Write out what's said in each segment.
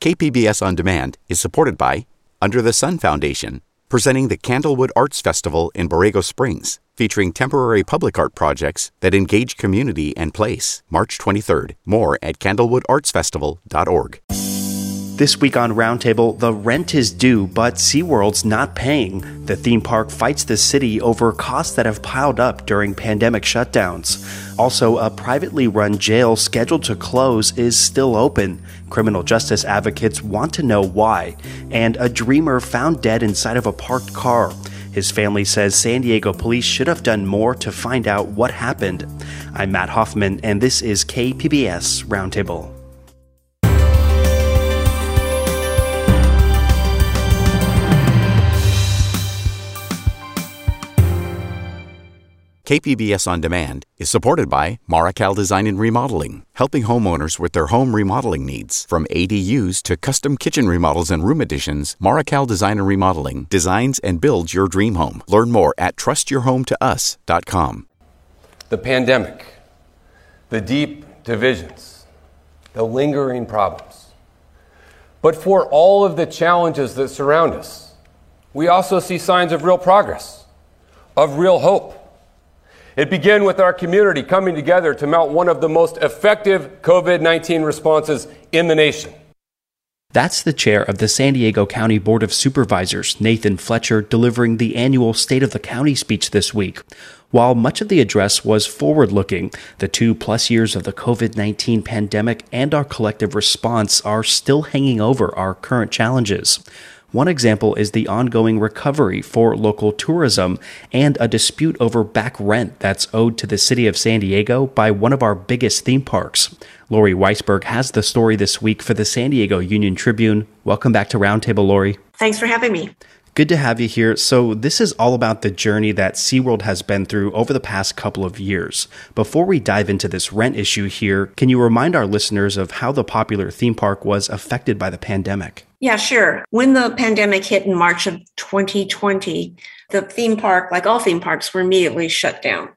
KPBS On Demand is supported by Under the Sun Foundation, presenting the Candlewood Arts Festival in Borrego Springs, featuring temporary public art projects that engage community and place. March 23rd. More at candlewoodartsfestival.org. This week on Roundtable, the rent is due, but SeaWorld's not paying. The theme park fights the city over costs that have piled up during pandemic shutdowns. Also, a privately run jail scheduled to close is still open. Criminal justice advocates want to know why. And a dreamer found dead inside of a parked car. His family says San Diego police should have done more to find out what happened. I'm Matt Hoffman, and this is KPBS Roundtable. KPBS On Demand is supported by Marrokal Design and Remodeling, helping homeowners with their home remodeling needs. From ADUs to custom kitchen remodels and room additions, Marrokal Design and Remodeling designs and builds your dream home. Learn more at trustyourhometous.com. The pandemic, the deep divisions, the lingering problems. But for all of the challenges that surround us, we also see signs of real progress, of real hope. It began with our community coming together to mount one of the most effective COVID 19 responses in the nation. That's the chair of the San Diego County Board of Supervisors, Nathan Fletcher, delivering the annual State of the County speech this week. While much of the address was forward looking, the two plus years of the COVID 19 pandemic and our collective response are still hanging over our current challenges. One example is the ongoing recovery for local tourism and a dispute over back rent that's owed to the city of San Diego by one of our biggest theme parks. Lori Weisberg has the story this week for the San Diego Union Tribune. Welcome back to Roundtable, Lori. Thanks for having me. Good to have you here. So, this is all about the journey that SeaWorld has been through over the past couple of years. Before we dive into this rent issue here, can you remind our listeners of how the popular theme park was affected by the pandemic? Yeah, sure. When the pandemic hit in March of 2020, the theme park, like all theme parks, were immediately shut down.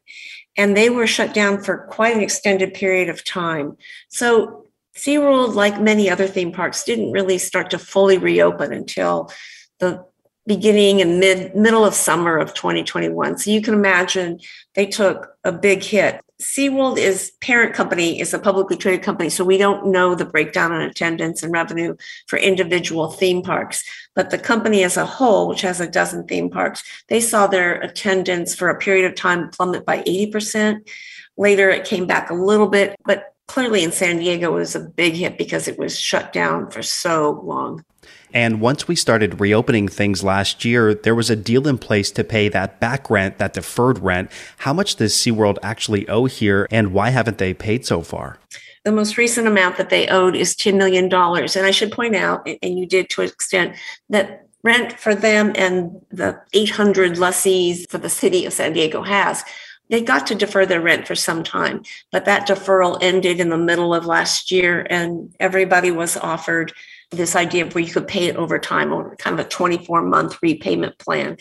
And they were shut down for quite an extended period of time. So, SeaWorld, like many other theme parks, didn't really start to fully reopen until the beginning and mid middle of summer of 2021. So you can imagine they took a big hit. SeaWorld is parent company is a publicly traded company, so we don't know the breakdown in attendance and revenue for individual theme parks. But the company as a whole, which has a dozen theme parks, they saw their attendance for a period of time plummet by 80%. Later it came back a little bit, but clearly in San Diego it was a big hit because it was shut down for so long. And once we started reopening things last year, there was a deal in place to pay that back rent, that deferred rent. How much does SeaWorld actually owe here, and why haven't they paid so far? The most recent amount that they owed is $10 million. And I should point out, and you did to an extent, that rent for them and the 800 lessees for the city of San Diego has they got to defer their rent for some time, but that deferral ended in the middle of last year, and everybody was offered this idea of where you could pay it over time over kind of a 24 month repayment plan.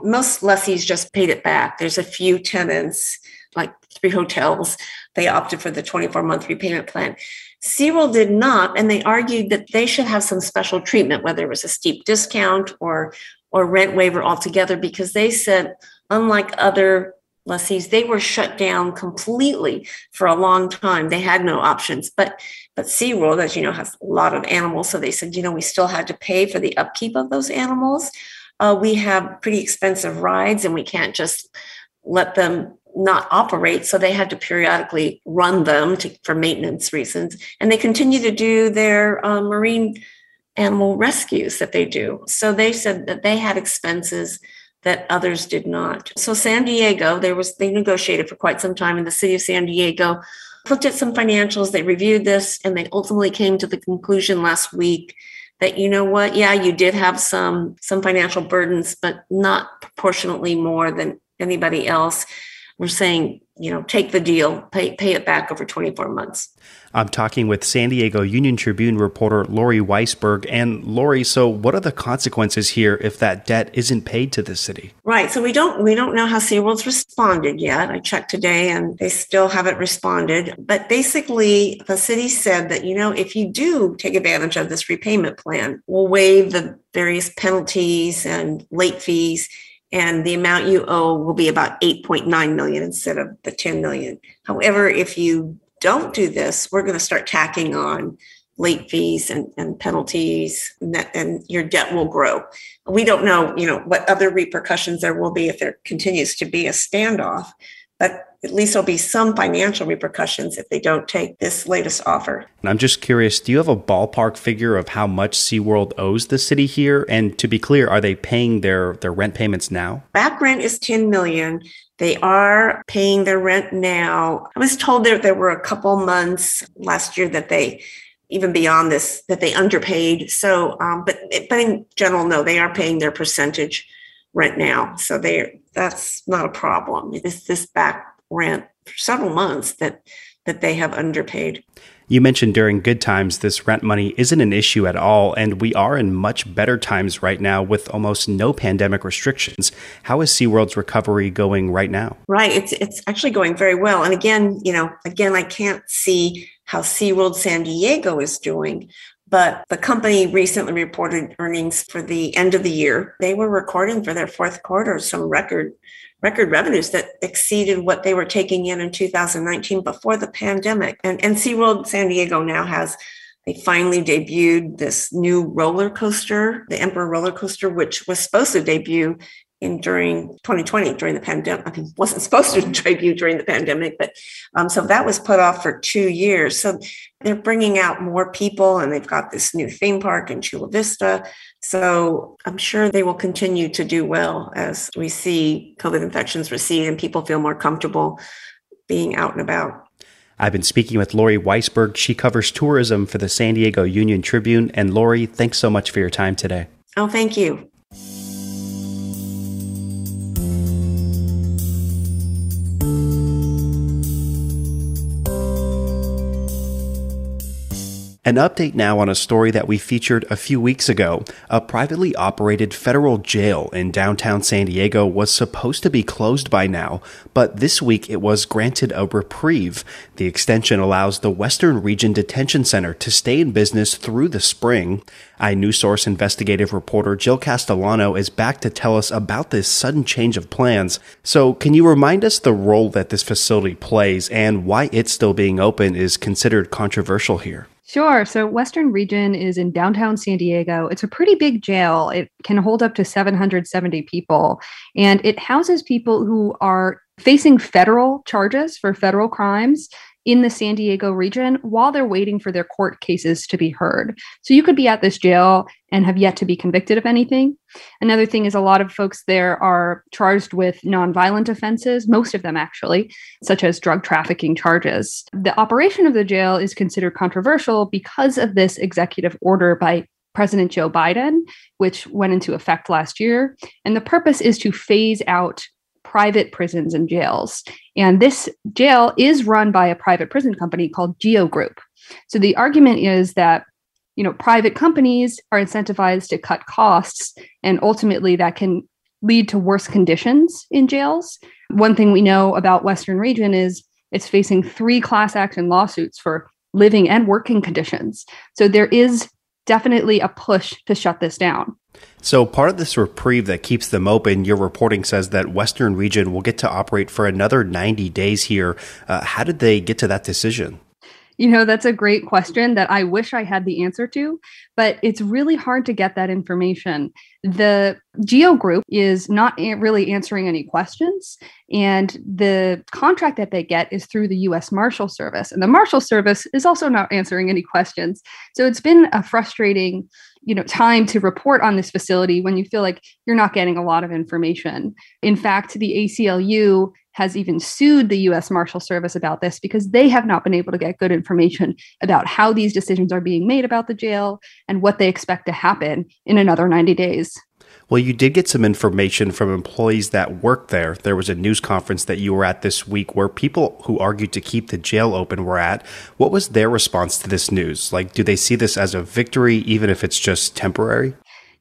Most lessees just paid it back. There's a few tenants, like three hotels, they opted for the 24 month repayment plan. SeaWorld did not, and they argued that they should have some special treatment, whether it was a steep discount or or rent waiver altogether, because they said, unlike other lessees, they were shut down completely for a long time. They had no options. But but SeaWorld, as you know, has a lot of animals. So they said, you know, we still had to pay for the upkeep of those animals. Uh, we have pretty expensive rides and we can't just let them not operate. So they had to periodically run them to, for maintenance reasons. And they continue to do their uh, marine animal rescues that they do. So they said that they had expenses that others did not. So San Diego, there was they negotiated for quite some time in the city of San Diego looked at some financials, they reviewed this, and they ultimately came to the conclusion last week that you know what, yeah, you did have some some financial burdens, but not proportionately more than anybody else. We're saying you know, take the deal, pay, pay it back over 24 months. I'm talking with San Diego Union Tribune reporter Lori Weisberg. And Lori, so what are the consequences here if that debt isn't paid to the city? Right. So we don't we don't know how SeaWorld's responded yet. I checked today and they still haven't responded. But basically the city said that, you know, if you do take advantage of this repayment plan, we'll waive the various penalties and late fees and the amount you owe will be about 8.9 million instead of the 10 million. However, if you don't do this, we're going to start tacking on late fees and, and penalties and, that, and your debt will grow. We don't know, you know, what other repercussions there will be if there continues to be a standoff, but at least there'll be some financial repercussions if they don't take this latest offer. And I'm just curious, do you have a ballpark figure of how much SeaWorld owes the city here? And to be clear, are they paying their, their rent payments now? Back rent is 10 million. They are paying their rent now. I was told that there were a couple months last year that they even beyond this that they underpaid. So, um, but but in general, no, they are paying their percentage rent now. So they that's not a problem. It's this back rent for several months that that they have underpaid. You mentioned during good times, this rent money isn't an issue at all, and we are in much better times right now with almost no pandemic restrictions. How is SeaWorld's recovery going right now? Right. It's, it's actually going very well. And again, you know, again, I can't see how SeaWorld San Diego is doing. But the company recently reported earnings for the end of the year. They were recording for their fourth quarter some record record revenues that exceeded what they were taking in in 2019 before the pandemic. And, and SeaWorld San Diego now has they finally debuted this new roller coaster, the Emperor roller coaster, which was supposed to debut in during 2020 during the pandemic. I mean, wasn't supposed to debut during the pandemic, but um, so that was put off for two years. So they're bringing out more people, and they've got this new theme park in Chula Vista. So I'm sure they will continue to do well as we see COVID infections recede and people feel more comfortable being out and about. I've been speaking with Lori Weisberg. She covers tourism for the San Diego Union Tribune. And Lori, thanks so much for your time today. Oh, thank you. An update now on a story that we featured a few weeks ago. A privately operated federal jail in downtown San Diego was supposed to be closed by now, but this week it was granted a reprieve. The extension allows the Western Region Detention Center to stay in business through the spring. iNewsSource investigative reporter Jill Castellano is back to tell us about this sudden change of plans. So, can you remind us the role that this facility plays and why it's still being open is considered controversial here? Sure. So, Western Region is in downtown San Diego. It's a pretty big jail. It can hold up to 770 people, and it houses people who are facing federal charges for federal crimes in the San Diego region while they're waiting for their court cases to be heard. So you could be at this jail and have yet to be convicted of anything. Another thing is a lot of folks there are charged with nonviolent offenses, most of them actually, such as drug trafficking charges. The operation of the jail is considered controversial because of this executive order by President Joe Biden, which went into effect last year. And the purpose is to phase out private prisons and jails. And this jail is run by a private prison company called Geo Group. So the argument is that you know private companies are incentivized to cut costs and ultimately that can lead to worse conditions in jails. One thing we know about Western Region is it's facing three class action lawsuits for living and working conditions. So there is definitely a push to shut this down. So, part of this reprieve that keeps them open, your reporting says that Western Region will get to operate for another 90 days here. Uh, how did they get to that decision? You know, that's a great question that I wish I had the answer to, but it's really hard to get that information. The Geo Group is not really answering any questions, and the contract that they get is through the US Marshal Service, and the Marshal Service is also not answering any questions. So it's been a frustrating you know time to report on this facility when you feel like you're not getting a lot of information in fact the aclu has even sued the us marshal service about this because they have not been able to get good information about how these decisions are being made about the jail and what they expect to happen in another 90 days Well, you did get some information from employees that work there. There was a news conference that you were at this week where people who argued to keep the jail open were at. What was their response to this news? Like, do they see this as a victory, even if it's just temporary?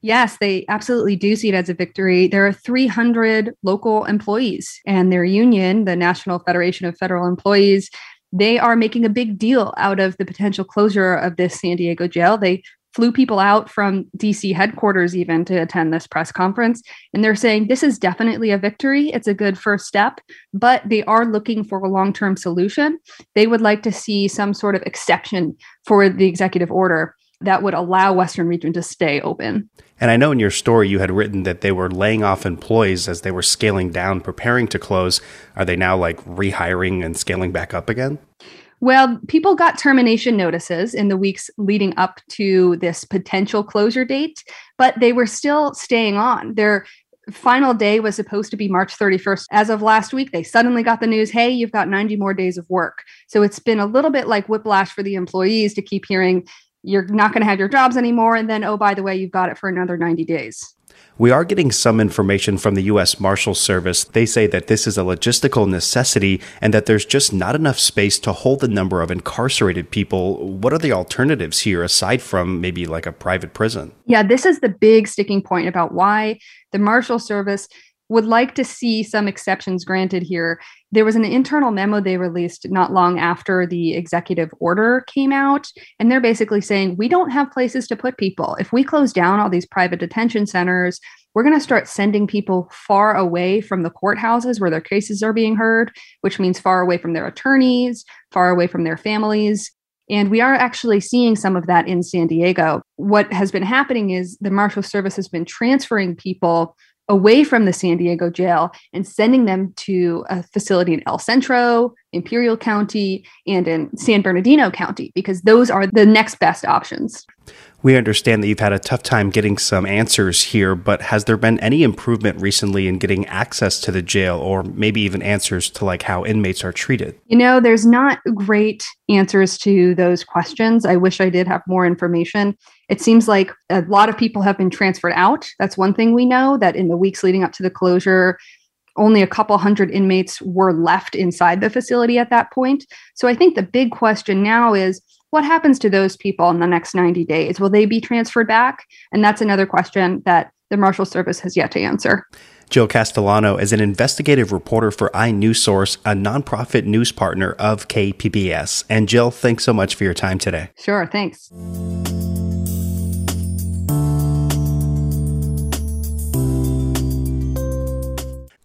Yes, they absolutely do see it as a victory. There are 300 local employees, and their union, the National Federation of Federal Employees, they are making a big deal out of the potential closure of this San Diego jail. They flew people out from DC headquarters even to attend this press conference. And they're saying this is definitely a victory. It's a good first step, but they are looking for a long term solution. They would like to see some sort of exception for the executive order that would allow Western Region to stay open. And I know in your story you had written that they were laying off employees as they were scaling down, preparing to close. Are they now like rehiring and scaling back up again? Well, people got termination notices in the weeks leading up to this potential closure date, but they were still staying on. Their final day was supposed to be March 31st. As of last week, they suddenly got the news hey, you've got 90 more days of work. So it's been a little bit like whiplash for the employees to keep hearing you're not going to have your jobs anymore. And then, oh, by the way, you've got it for another 90 days. We are getting some information from the U.S. Marshal Service. They say that this is a logistical necessity and that there's just not enough space to hold the number of incarcerated people. What are the alternatives here aside from maybe like a private prison? Yeah, this is the big sticking point about why the Marshal Service would like to see some exceptions granted here. There was an internal memo they released not long after the executive order came out, and they're basically saying we don't have places to put people. If we close down all these private detention centers, we're going to start sending people far away from the courthouses where their cases are being heard, which means far away from their attorneys, far away from their families. And we are actually seeing some of that in San Diego. What has been happening is the Marshal Service has been transferring people away from the San Diego jail and sending them to a facility in El Centro, Imperial County, and in San Bernardino County, because those are the next best options. We understand that you've had a tough time getting some answers here, but has there been any improvement recently in getting access to the jail or maybe even answers to like how inmates are treated? You know, there's not great answers to those questions. I wish I did have more information. It seems like a lot of people have been transferred out. That's one thing we know that in the weeks leading up to the closure, only a couple hundred inmates were left inside the facility at that point. So I think the big question now is what happens to those people in the next 90 days? Will they be transferred back? And that's another question that the Marshal Service has yet to answer. Jill Castellano is an investigative reporter for iNewsSource, a nonprofit news partner of KPBS. And Jill, thanks so much for your time today. Sure, thanks.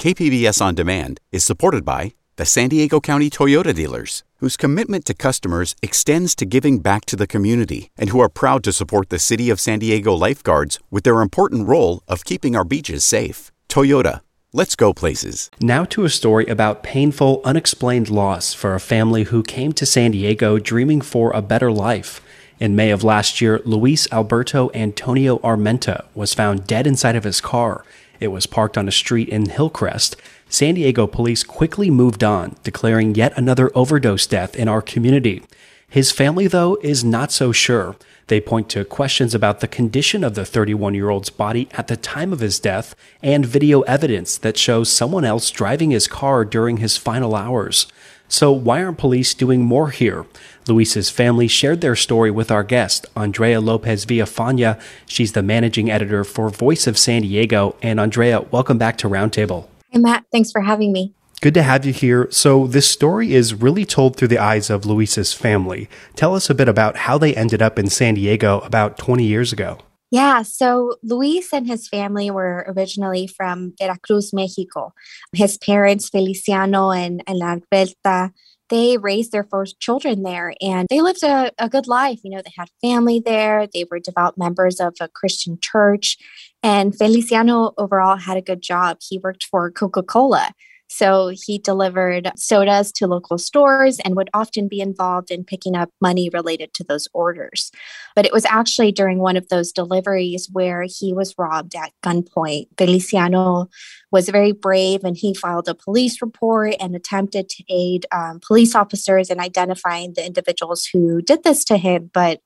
KPBS On Demand is supported by the San Diego County Toyota dealers whose commitment to customers extends to giving back to the community and who are proud to support the City of San Diego lifeguards with their important role of keeping our beaches safe. Toyota, let's go places. Now to a story about painful, unexplained loss for a family who came to San Diego dreaming for a better life. In May of last year, Luis Alberto Antonio Armenta was found dead inside of his car. It was parked on a street in Hillcrest. San Diego police quickly moved on, declaring yet another overdose death in our community. His family, though, is not so sure. They point to questions about the condition of the 31 year old's body at the time of his death and video evidence that shows someone else driving his car during his final hours. So, why aren't police doing more here? Luis's family shared their story with our guest, Andrea Lopez Villafaña. She's the managing editor for Voice of San Diego. And Andrea, welcome back to Roundtable. Hey, Matt. Thanks for having me. Good to have you here. So, this story is really told through the eyes of Luis's family. Tell us a bit about how they ended up in San Diego about 20 years ago. Yeah, so Luis and his family were originally from Veracruz, Mexico. His parents, Feliciano and, and Alberta, they raised their first children there and they lived a, a good life. You know, they had family there, they were devout members of a Christian church, and Feliciano overall had a good job. He worked for Coca Cola. So he delivered sodas to local stores and would often be involved in picking up money related to those orders. But it was actually during one of those deliveries where he was robbed at gunpoint. Feliciano was very brave and he filed a police report and attempted to aid um, police officers in identifying the individuals who did this to him. But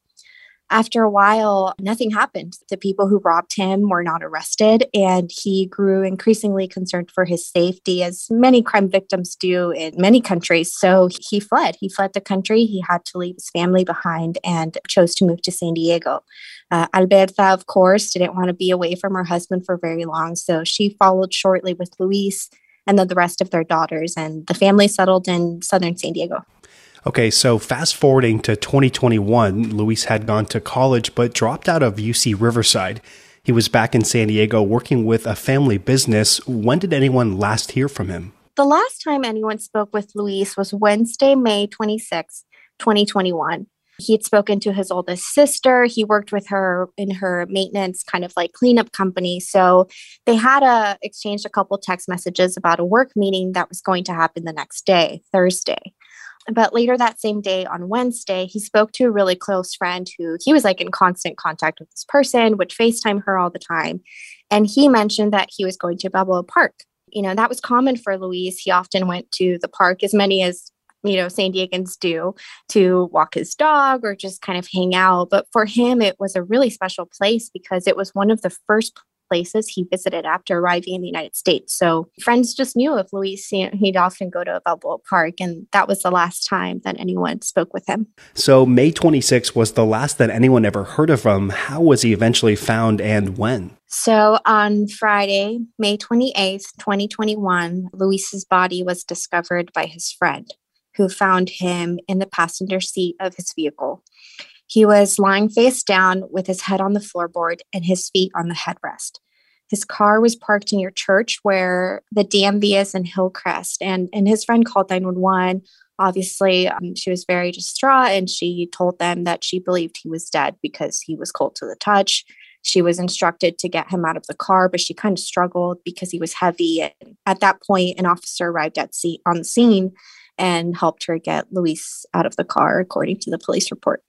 after a while, nothing happened. The people who robbed him were not arrested, and he grew increasingly concerned for his safety, as many crime victims do in many countries. So he fled. He fled the country. He had to leave his family behind and chose to move to San Diego. Uh, Alberta, of course, didn't want to be away from her husband for very long, so she followed shortly with Luis and then the rest of their daughters, and the family settled in southern San Diego. Okay, so fast forwarding to 2021, Luis had gone to college but dropped out of UC Riverside. He was back in San Diego working with a family business. When did anyone last hear from him? The last time anyone spoke with Luis was Wednesday, May 26, 2021. He had spoken to his oldest sister. He worked with her in her maintenance kind of like cleanup company. So they had a exchanged a couple text messages about a work meeting that was going to happen the next day, Thursday. But later that same day on Wednesday, he spoke to a really close friend who he was like in constant contact with this person, would FaceTime her all the time. And he mentioned that he was going to Balboa Park. You know, that was common for Luis. He often went to the park, as many as you know, San Diegans do to walk his dog or just kind of hang out. But for him, it was a really special place because it was one of the first places he visited after arriving in the United States. So friends just knew of Luis. He'd often go to a Balboa Park, and that was the last time that anyone spoke with him. So May 26 was the last that anyone ever heard of him. How was he eventually found and when? So on Friday, May 28th, 2021, Luis's body was discovered by his friend who found him in the passenger seat of his vehicle. He was lying face down with his head on the floorboard and his feet on the headrest. His car was parked near church where the DMV is in Hillcrest, and, and his friend called 911. Obviously, um, she was very distraught and she told them that she believed he was dead because he was cold to the touch. She was instructed to get him out of the car, but she kind of struggled because he was heavy. And at that point, an officer arrived at sea- on the scene and helped her get Luis out of the car, according to the police report.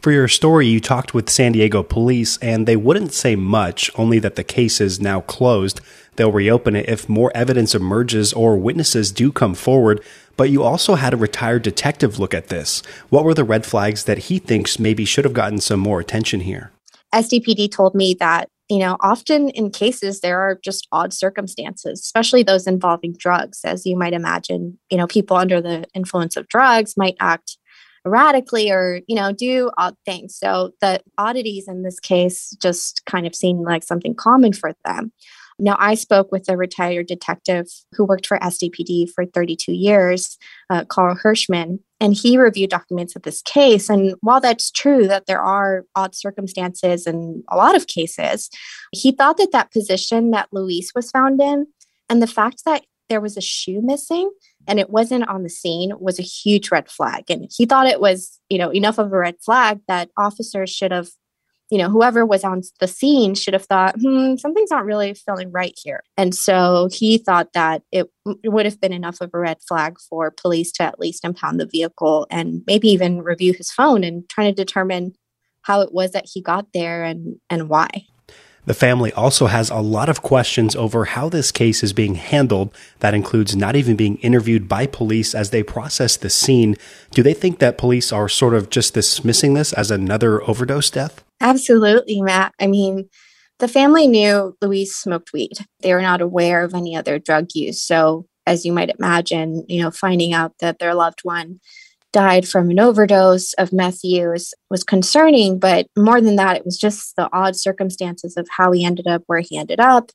For your story, you talked with San Diego police, and they wouldn't say much, only that the case is now closed. They'll reopen it if more evidence emerges or witnesses do come forward. But you also had a retired detective look at this. What were the red flags that he thinks maybe should have gotten some more attention here? SDPD told me that you know, often in cases there are just odd circumstances, especially those involving drugs. As you might imagine, you know, people under the influence of drugs might act erratically or, you know, do odd things. So the oddities in this case just kind of seemed like something common for them. Now, I spoke with a retired detective who worked for SDPD for 32 years, uh, Carl Hirschman, and he reviewed documents of this case. And while that's true that there are odd circumstances in a lot of cases, he thought that that position that Luis was found in and the fact that there was a shoe missing and it wasn't on the scene was a huge red flag. And he thought it was, you know, enough of a red flag that officers should have you know, whoever was on the scene should have thought, hmm, something's not really feeling right here. And so he thought that it, would have been enough of a red flag for police to at least impound the vehicle and maybe even review his phone and trying to determine how it was that he got there and, and why. The family also has a lot of questions over how this case is being handled. That includes not even being interviewed by police as they process the scene. Do they think that police are sort of just dismissing this as another overdose death? Absolutely, Matt. I mean, the family knew Luis smoked weed. They were not aware of any other drug use. So, as you might imagine, you know, finding out that their loved one died from an overdose of meth use was concerning. But more than that, it was just the odd circumstances of how he ended up where he ended up.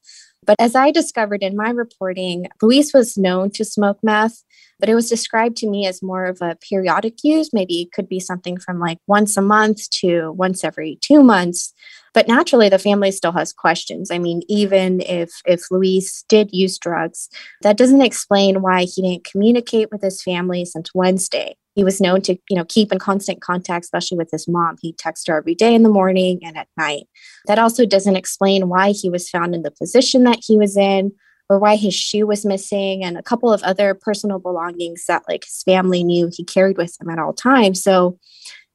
But as I discovered in my reporting, Luis was known to smoke meth, but it was described to me as more of a periodic use. Maybe it could be something from like once a month to once every two months. But naturally, the family still has questions. I mean, even if if Luis did use drugs, that doesn't explain why he didn't communicate with his family since Wednesday he was known to you know keep in constant contact especially with his mom. He texted her every day in the morning and at night. That also doesn't explain why he was found in the position that he was in or why his shoe was missing and a couple of other personal belongings that like his family knew he carried with him at all times. So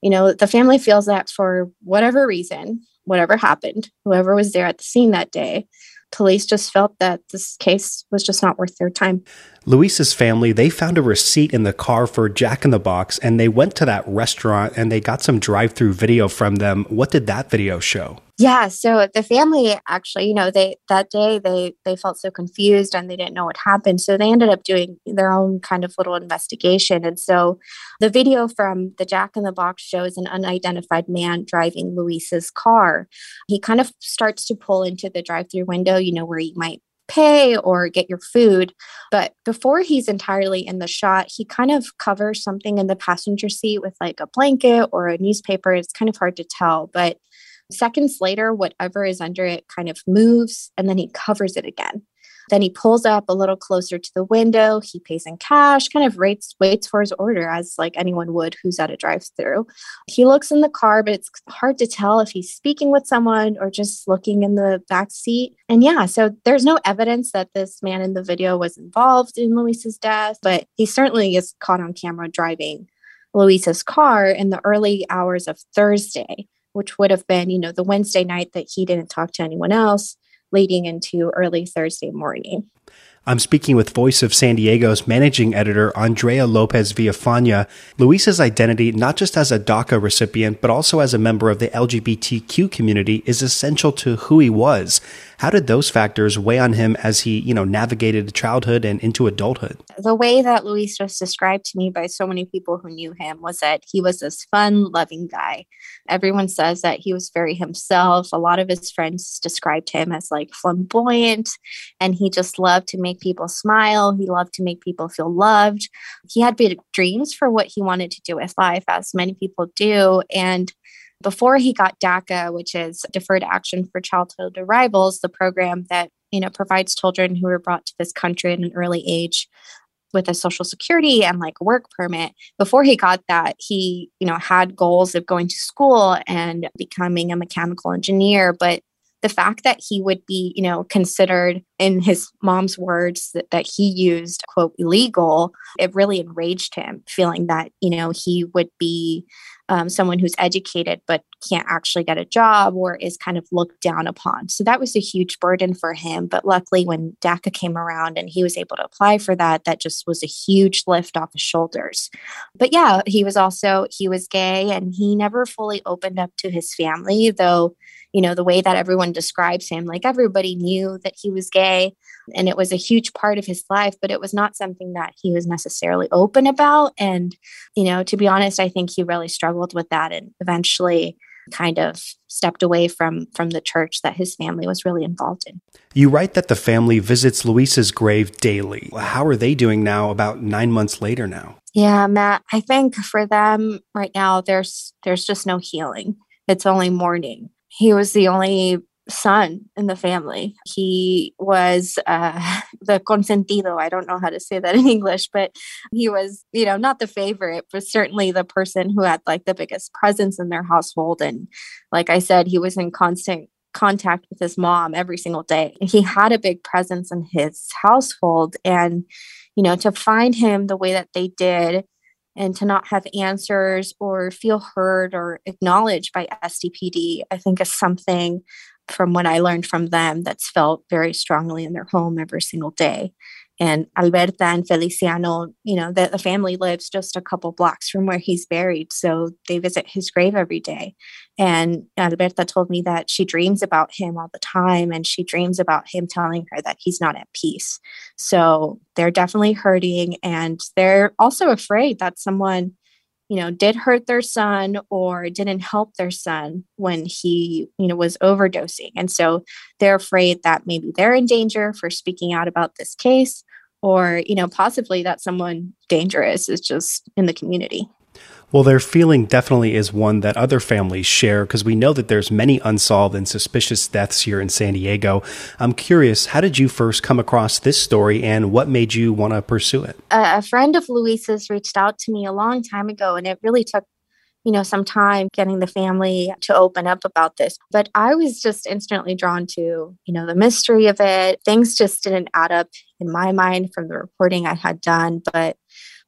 you know the family feels that for whatever reason whatever happened whoever was there at the scene that day police just felt that this case was just not worth their time. Luis's family, they found a receipt in the car for Jack in the Box and they went to that restaurant and they got some drive through video from them. What did that video show? Yeah, so the family actually, you know, they that day they they felt so confused and they didn't know what happened. So they ended up doing their own kind of little investigation. And so the video from the Jack in the Box shows an unidentified man driving Luis's car. He kind of starts to pull into the drive-through window, you know, where you might pay or get your food. But before he's entirely in the shot, he kind of covers something in the passenger seat with like a blanket or a newspaper. It's kind of hard to tell, but Seconds later, whatever is under it kind of moves and then he covers it again. Then he pulls up a little closer to the window. He pays in cash, kind of waits, waits for his order as like anyone would who's at a drive-through. He looks in the car, but it's hard to tell if he's speaking with someone or just looking in the back seat. And yeah, so there's no evidence that this man in the video was involved in Luis's death, but he certainly is caught on camera driving Luis's car in the early hours of Thursday which would have been, you know, the Wednesday night that he didn't talk to anyone else leading into early Thursday morning. I'm speaking with Voice of San Diego's managing editor, Andrea Lopez Villafaña. Luis's identity, not just as a DACA recipient, but also as a member of the LGBTQ community, is essential to who he was. How did those factors weigh on him as he, you know, navigated childhood and into adulthood? The way that Luis was described to me by so many people who knew him was that he was this fun, loving guy. Everyone says that he was very himself. A lot of his friends described him as like flamboyant, and he just loved to make people smile. He loved to make people feel loved. He had big dreams for what he wanted to do with life, as many people do. And before he got DACA, which is Deferred Action for Childhood Arrivals, the program that you know provides children who were brought to this country at an early age with a social security and like work permit before he got that he you know had goals of going to school and becoming a mechanical engineer but the fact that he would be, you know, considered in his mom's words that, that he used, quote, illegal, it really enraged him, feeling that, you know, he would be um, someone who's educated but can't actually get a job or is kind of looked down upon. So that was a huge burden for him. But luckily, when DACA came around and he was able to apply for that, that just was a huge lift off his shoulders. But yeah, he was also, he was gay and he never fully opened up to his family, though you know, the way that everyone describes him. Like everybody knew that he was gay and it was a huge part of his life, but it was not something that he was necessarily open about. And, you know, to be honest, I think he really struggled with that and eventually kind of stepped away from from the church that his family was really involved in. You write that the family visits Luis's grave daily. How are they doing now about 9 months later now? Yeah, Matt, I think for them right now there's there's just no healing. It's only mourning he was the only son in the family. He was uh, the consentido. I don't know how to say that in English, but he was, you know, not the favorite, but certainly the person who had like the biggest presence in their household. And like I said, he was in constant contact with his mom every single day. He had a big presence in his household. And, you know, to find him the way that they did and to not have answers or feel heard or acknowledged by SDPD, I think is something from what I learned from them that's felt very strongly in their home every single day. And Alberta and Feliciano, you know, the, the family lives just a couple blocks from where he's buried. So they visit his grave every day. And Alberta told me that she dreams about him all the time and she dreams about him telling her that he's not at peace. So they're definitely hurting and they're also afraid that someone you know did hurt their son or didn't help their son when he you know was overdosing. And so they're afraid that maybe they're in danger for speaking out about this case or you know possibly that someone dangerous is just in the community well, their feeling definitely is one that other families share because we know that there's many unsolved and suspicious deaths here in San Diego. I'm curious, how did you first come across this story and what made you want to pursue it? A friend of Luis's reached out to me a long time ago and it really took you know some time getting the family to open up about this but i was just instantly drawn to you know the mystery of it things just didn't add up in my mind from the reporting i had done but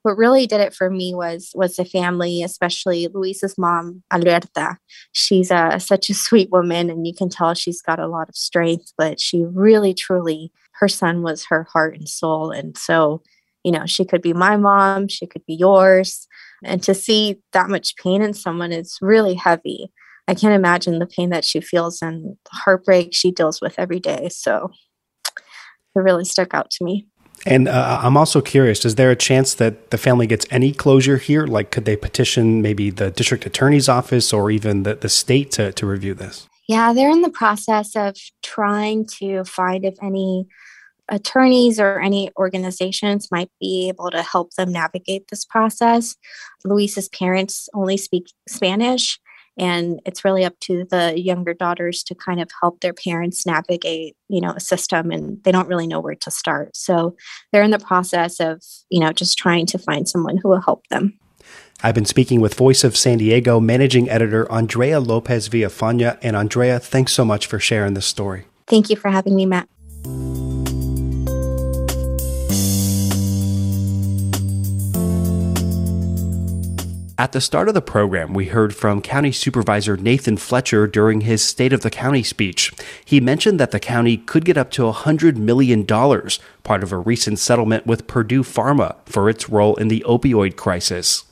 what really did it for me was was the family, especially Luis's mom, Alberta. She's a, such a sweet woman, and you can tell she's got a lot of strength. But she really, truly, her son was her heart and soul, and so you know she could be my mom, she could be yours, and to see that much pain in someone is really heavy. I can't imagine the pain that she feels and the heartbreak she deals with every day. So it really stuck out to me. And uh, I'm also curious: is there a chance that the family gets any closure here? Like, could they petition maybe the district attorney's office or even the, the state to, to review this? Yeah, they're in the process of trying to find if any attorneys or any organizations might be able to help them navigate this process. Luis's parents only speak Spanish, and it's really up to the younger daughters to kind of help their parents navigate you know a system and they don't really know where to start so they're in the process of you know just trying to find someone who will help them I've been speaking with Voice of San Diego managing editor Andrea Lopez Villafaña. And Andrea, thanks so much for sharing this story. Thank you for having me, Matt. At the start of the program, we heard from County Supervisor Nathan Fletcher during his State of the County speech. He mentioned that the county could get up to $100 million, part of a recent settlement with Purdue Pharma for its role in the opioid crisis.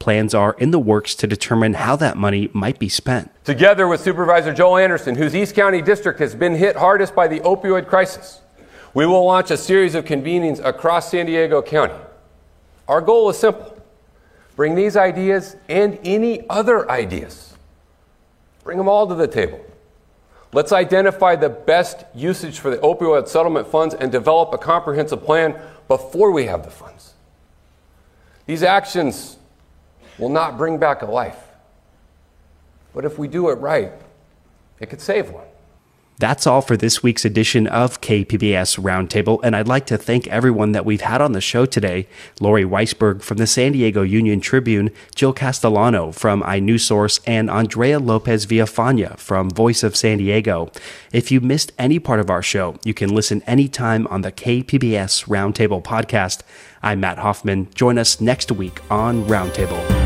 Plans are in the works to determine how that money might be spent. Together with Supervisor Joel Anderson, whose East County district has been hit hardest by the opioid crisis, we will launch a series of convenings across San Diego County. Our goal is simple Bring these ideas and any other ideas. Bring them all to the table. Let's identify the best usage for the opioid settlement funds and develop a comprehensive plan before we have the funds. These actions will not bring back a life. But if we do it right, it could save one. That's all for this week's edition of KPBS Roundtable, and I'd like to thank everyone that we've had on the show today. Lori Weisberg from the San Diego Union Tribune, Jill Castellano from iNewsSource, and Andrea Lopez Villafaña from Voice of San Diego. If you missed any part of our show, you can listen anytime on the KPBS Roundtable podcast. I'm Matt Hoffman. Join us next week on Roundtable.